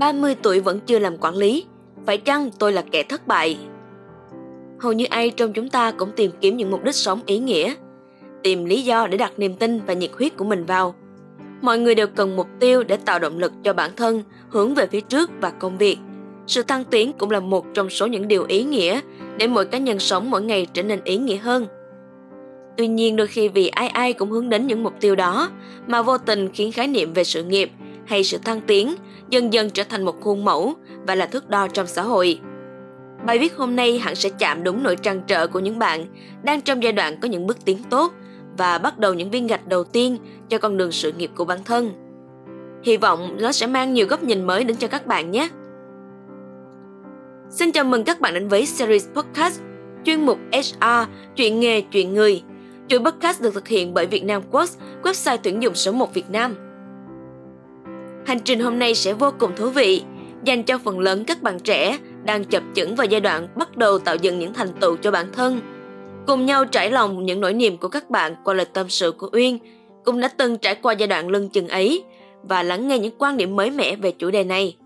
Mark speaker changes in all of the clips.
Speaker 1: 30 tuổi vẫn chưa làm quản lý, phải chăng tôi là kẻ thất bại? Hầu như ai trong chúng ta cũng tìm kiếm những mục đích sống ý nghĩa, tìm lý do để đặt niềm tin và nhiệt huyết của mình vào. Mọi người đều cần mục tiêu để tạo động lực cho bản thân hướng về phía trước và công việc. Sự thăng tiến cũng là một trong số những điều ý nghĩa để mỗi cá nhân sống mỗi ngày trở nên ý nghĩa hơn. Tuy nhiên đôi khi vì ai ai cũng hướng đến những mục tiêu đó mà vô tình khiến khái niệm về sự nghiệp hay sự thăng tiến dần dần trở thành một khuôn mẫu và là thước đo trong xã hội. Bài viết hôm nay hẳn sẽ chạm đúng nỗi trăn trở của những bạn đang trong giai đoạn có những bước tiến tốt và bắt đầu những viên gạch đầu tiên cho con đường sự nghiệp của bản thân. Hy vọng nó sẽ mang nhiều góc nhìn mới đến cho các bạn nhé. Xin chào mừng các bạn đến với series podcast chuyên mục HR, chuyện nghề, chuyện người. Chuỗi podcast được thực hiện bởi Việt Nam Quotes, website tuyển dụng số 1 Việt Nam. Hành trình hôm nay sẽ vô cùng thú vị, dành cho phần lớn các bạn trẻ đang chập chững vào giai đoạn bắt đầu tạo dựng những thành tựu cho bản thân. Cùng nhau trải lòng những nỗi niềm của các bạn qua lời tâm sự của Uyên, cũng đã từng trải qua giai đoạn lưng chừng ấy và lắng nghe những quan điểm mới mẻ về chủ đề này.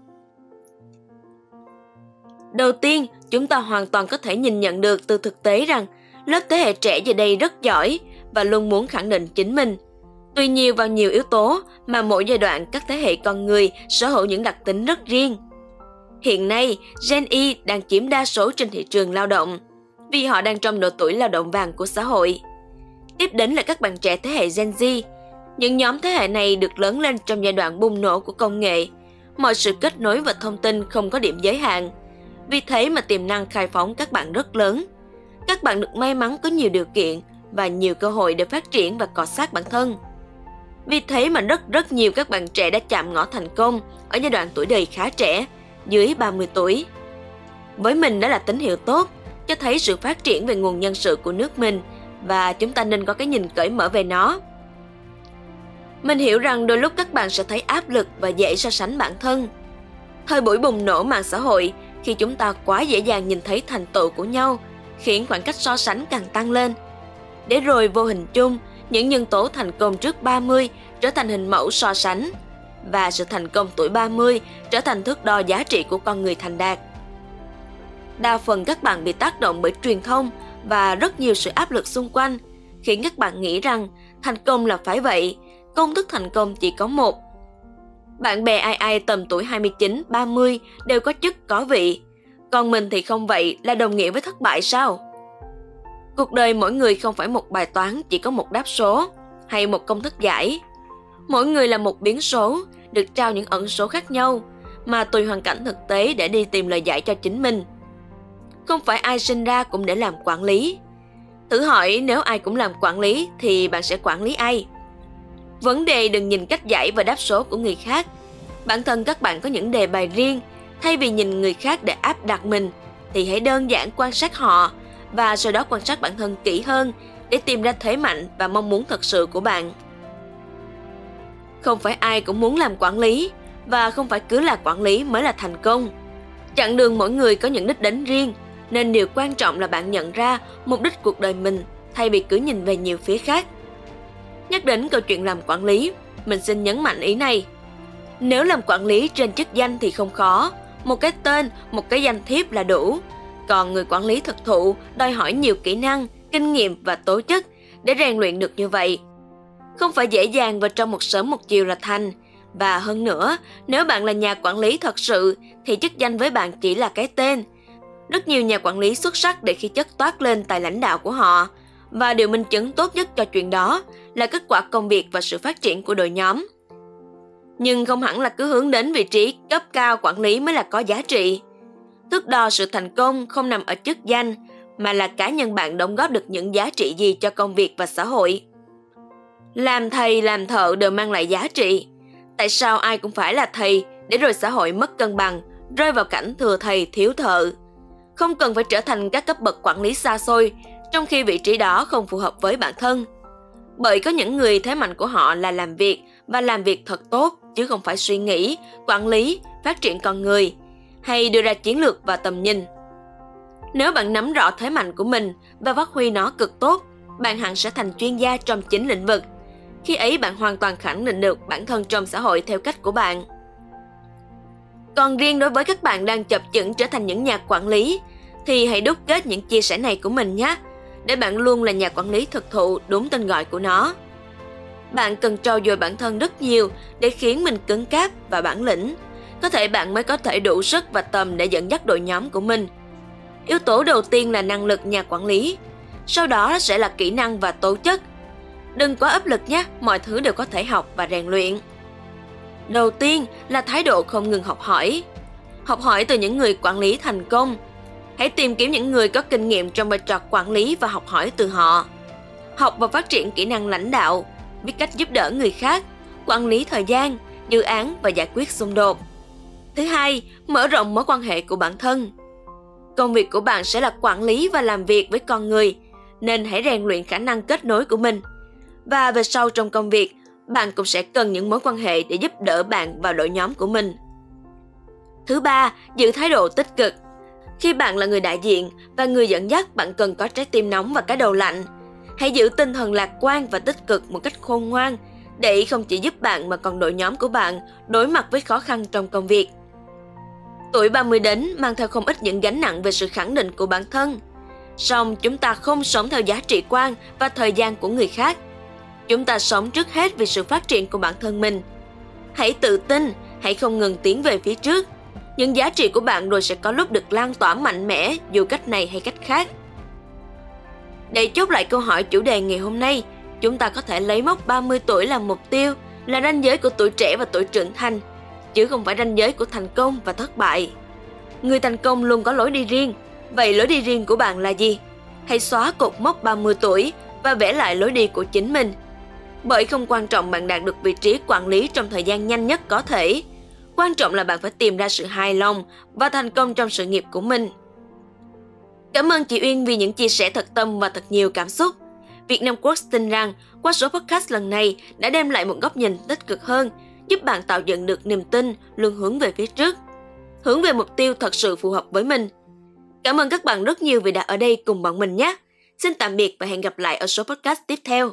Speaker 1: Đầu tiên, chúng ta hoàn toàn có thể nhìn nhận được từ thực tế rằng lớp thế hệ trẻ giờ đây rất giỏi và luôn muốn khẳng định chính mình. Tuy nhiều vào nhiều yếu tố mà mỗi giai đoạn các thế hệ con người sở hữu những đặc tính rất riêng. Hiện nay, Gen Y đang chiếm đa số trên thị trường lao động vì họ đang trong độ tuổi lao động vàng của xã hội. Tiếp đến là các bạn trẻ thế hệ Gen Z. Những nhóm thế hệ này được lớn lên trong giai đoạn bùng nổ của công nghệ. Mọi sự kết nối và thông tin không có điểm giới hạn – vì thế mà tiềm năng khai phóng các bạn rất lớn. Các bạn được may mắn có nhiều điều kiện và nhiều cơ hội để phát triển và cọ sát bản thân. Vì thế mà rất rất nhiều các bạn trẻ đã chạm ngõ thành công ở giai đoạn tuổi đời khá trẻ, dưới 30 tuổi. Với mình đó là tín hiệu tốt, cho thấy sự phát triển về nguồn nhân sự của nước mình và chúng ta nên có cái nhìn cởi mở về nó. Mình hiểu rằng đôi lúc các bạn sẽ thấy áp lực và dễ so sánh bản thân. Thời buổi bùng nổ mạng xã hội khi chúng ta quá dễ dàng nhìn thấy thành tựu của nhau, khiến khoảng cách so sánh càng tăng lên. Để rồi vô hình chung, những nhân tố thành công trước 30 trở thành hình mẫu so sánh và sự thành công tuổi 30 trở thành thước đo giá trị của con người thành đạt. Đa phần các bạn bị tác động bởi truyền thông và rất nhiều sự áp lực xung quanh, khiến các bạn nghĩ rằng thành công là phải vậy, công thức thành công chỉ có một bạn bè ai ai tầm tuổi 29, 30 đều có chức có vị. Còn mình thì không vậy là đồng nghĩa với thất bại sao? Cuộc đời mỗi người không phải một bài toán chỉ có một đáp số hay một công thức giải. Mỗi người là một biến số, được trao những ẩn số khác nhau mà tùy hoàn cảnh thực tế để đi tìm lời giải cho chính mình. Không phải ai sinh ra cũng để làm quản lý. Thử hỏi nếu ai cũng làm quản lý thì bạn sẽ quản lý ai? Vấn đề đừng nhìn cách giải và đáp số của người khác. Bản thân các bạn có những đề bài riêng, thay vì nhìn người khác để áp đặt mình, thì hãy đơn giản quan sát họ và sau đó quan sát bản thân kỹ hơn để tìm ra thế mạnh và mong muốn thật sự của bạn. Không phải ai cũng muốn làm quản lý và không phải cứ là quản lý mới là thành công. Chặng đường mỗi người có những đích đến riêng, nên điều quan trọng là bạn nhận ra mục đích cuộc đời mình thay vì cứ nhìn về nhiều phía khác. Nhắc đến câu chuyện làm quản lý, mình xin nhấn mạnh ý này. Nếu làm quản lý trên chức danh thì không khó, một cái tên, một cái danh thiếp là đủ. Còn người quản lý thực thụ đòi hỏi nhiều kỹ năng, kinh nghiệm và tố chất để rèn luyện được như vậy. Không phải dễ dàng và trong một sớm một chiều là thành. Và hơn nữa, nếu bạn là nhà quản lý thật sự thì chức danh với bạn chỉ là cái tên. Rất nhiều nhà quản lý xuất sắc để khi chất toát lên tài lãnh đạo của họ. Và điều minh chứng tốt nhất cho chuyện đó là kết quả công việc và sự phát triển của đội nhóm. Nhưng không hẳn là cứ hướng đến vị trí cấp cao quản lý mới là có giá trị. Thước đo sự thành công không nằm ở chức danh, mà là cá nhân bạn đóng góp được những giá trị gì cho công việc và xã hội. Làm thầy, làm thợ đều mang lại giá trị. Tại sao ai cũng phải là thầy để rồi xã hội mất cân bằng, rơi vào cảnh thừa thầy thiếu thợ? Không cần phải trở thành các cấp bậc quản lý xa xôi, trong khi vị trí đó không phù hợp với bản thân bởi có những người thế mạnh của họ là làm việc và làm việc thật tốt chứ không phải suy nghĩ, quản lý, phát triển con người hay đưa ra chiến lược và tầm nhìn. Nếu bạn nắm rõ thế mạnh của mình và phát huy nó cực tốt, bạn hẳn sẽ thành chuyên gia trong chính lĩnh vực. Khi ấy bạn hoàn toàn khẳng định được bản thân trong xã hội theo cách của bạn. Còn riêng đối với các bạn đang chập chững trở thành những nhà quản lý, thì hãy đúc kết những chia sẻ này của mình nhé, để bạn luôn là nhà quản lý thực thụ đúng tên gọi của nó. Bạn cần trau dồi bản thân rất nhiều để khiến mình cứng cáp và bản lĩnh. Có thể bạn mới có thể đủ sức và tầm để dẫn dắt đội nhóm của mình. Yếu tố đầu tiên là năng lực nhà quản lý, sau đó sẽ là kỹ năng và tố chất. Đừng quá áp lực nhé, mọi thứ đều có thể học và rèn luyện. Đầu tiên là thái độ không ngừng học hỏi. Học hỏi từ những người quản lý thành công. Hãy tìm kiếm những người có kinh nghiệm trong vai trò quản lý và học hỏi từ họ. Học và phát triển kỹ năng lãnh đạo, biết cách giúp đỡ người khác, quản lý thời gian, dự án và giải quyết xung đột. Thứ hai, mở rộng mối quan hệ của bản thân. Công việc của bạn sẽ là quản lý và làm việc với con người, nên hãy rèn luyện khả năng kết nối của mình. Và về sau trong công việc, bạn cũng sẽ cần những mối quan hệ để giúp đỡ bạn vào đội nhóm của mình. Thứ ba, giữ thái độ tích cực. Khi bạn là người đại diện và người dẫn dắt, bạn cần có trái tim nóng và cái đầu lạnh. Hãy giữ tinh thần lạc quan và tích cực một cách khôn ngoan để không chỉ giúp bạn mà còn đội nhóm của bạn đối mặt với khó khăn trong công việc. Tuổi 30 đến mang theo không ít những gánh nặng về sự khẳng định của bản thân. Song chúng ta không sống theo giá trị quan và thời gian của người khác Chúng ta sống trước hết vì sự phát triển của bản thân mình. Hãy tự tin, hãy không ngừng tiến về phía trước. Những giá trị của bạn rồi sẽ có lúc được lan tỏa mạnh mẽ dù cách này hay cách khác. Để chốt lại câu hỏi chủ đề ngày hôm nay, chúng ta có thể lấy mốc 30 tuổi làm mục tiêu, là ranh giới của tuổi trẻ và tuổi trưởng thành, chứ không phải ranh giới của thành công và thất bại. Người thành công luôn có lối đi riêng, vậy lối đi riêng của bạn là gì? Hãy xóa cột mốc 30 tuổi và vẽ lại lối đi của chính mình bởi không quan trọng bạn đạt được vị trí quản lý trong thời gian nhanh nhất có thể. Quan trọng là bạn phải tìm ra sự hài lòng và thành công trong sự nghiệp của mình. Cảm ơn chị Uyên vì những chia sẻ thật tâm và thật nhiều cảm xúc. Việt Nam Quốc tin rằng qua số podcast lần này đã đem lại một góc nhìn tích cực hơn, giúp bạn tạo dựng được niềm tin, luôn hướng về phía trước, hướng về mục tiêu thật sự phù hợp với mình. Cảm ơn các bạn rất nhiều vì đã ở đây cùng bọn mình nhé. Xin tạm biệt và hẹn gặp lại ở số podcast tiếp theo.